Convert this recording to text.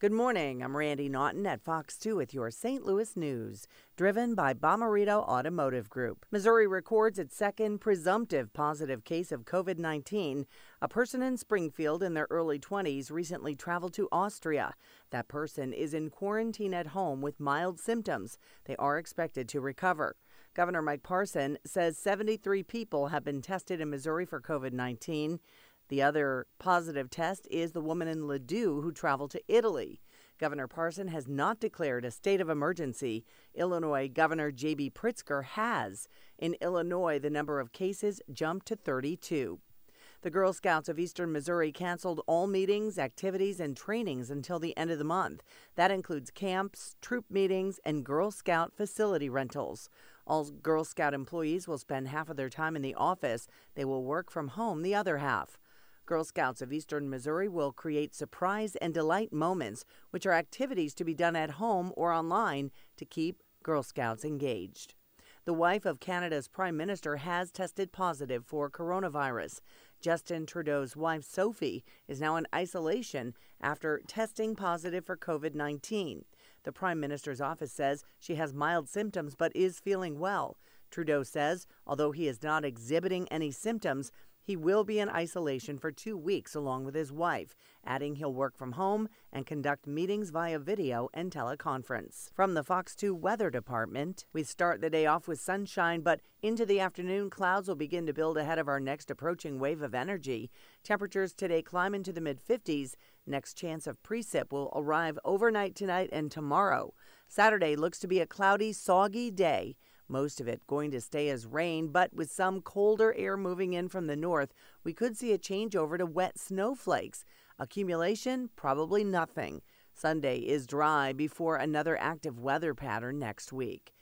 Good morning. I'm Randi Naughton at Fox 2 with your St. Louis news, driven by Bommarito Automotive Group. Missouri records its second presumptive positive case of COVID 19. A person in Springfield in their early 20s recently traveled to Austria. That person is in quarantine at home with mild symptoms. They are expected to recover. Governor Mike Parson says 73 people have been tested in Missouri for COVID 19. The other positive test is the woman in Ladue who traveled to Italy. Governor Parson has not declared a state of emergency. Illinois Governor J.B. Pritzker has. In Illinois, the number of cases jumped to 32. The Girl Scouts of Eastern Missouri canceled all meetings, activities, and trainings until the end of the month. That includes camps, troop meetings, and Girl Scout facility rentals. All Girl Scout employees will spend half of their time in the office. They will work from home the other half. Girl Scouts of Eastern Missouri will create surprise and delight moments, which are activities to be done at home or online to keep Girl Scouts engaged. The wife of Canada's Prime Minister has tested positive for coronavirus. Justin Trudeau's wife, Sophie, is now in isolation after testing positive for COVID 19. The Prime Minister's office says she has mild symptoms but is feeling well. Trudeau says, although he is not exhibiting any symptoms, he will be in isolation for two weeks along with his wife, adding he'll work from home and conduct meetings via video and teleconference. From the Fox 2 Weather Department, we start the day off with sunshine, but into the afternoon, clouds will begin to build ahead of our next approaching wave of energy. Temperatures today climb into the mid 50s. Next chance of precip will arrive overnight tonight and tomorrow. Saturday looks to be a cloudy, soggy day. Most of it going to stay as rain, but with some colder air moving in from the north, we could see a changeover to wet snowflakes. Accumulation, probably nothing. Sunday is dry before another active weather pattern next week.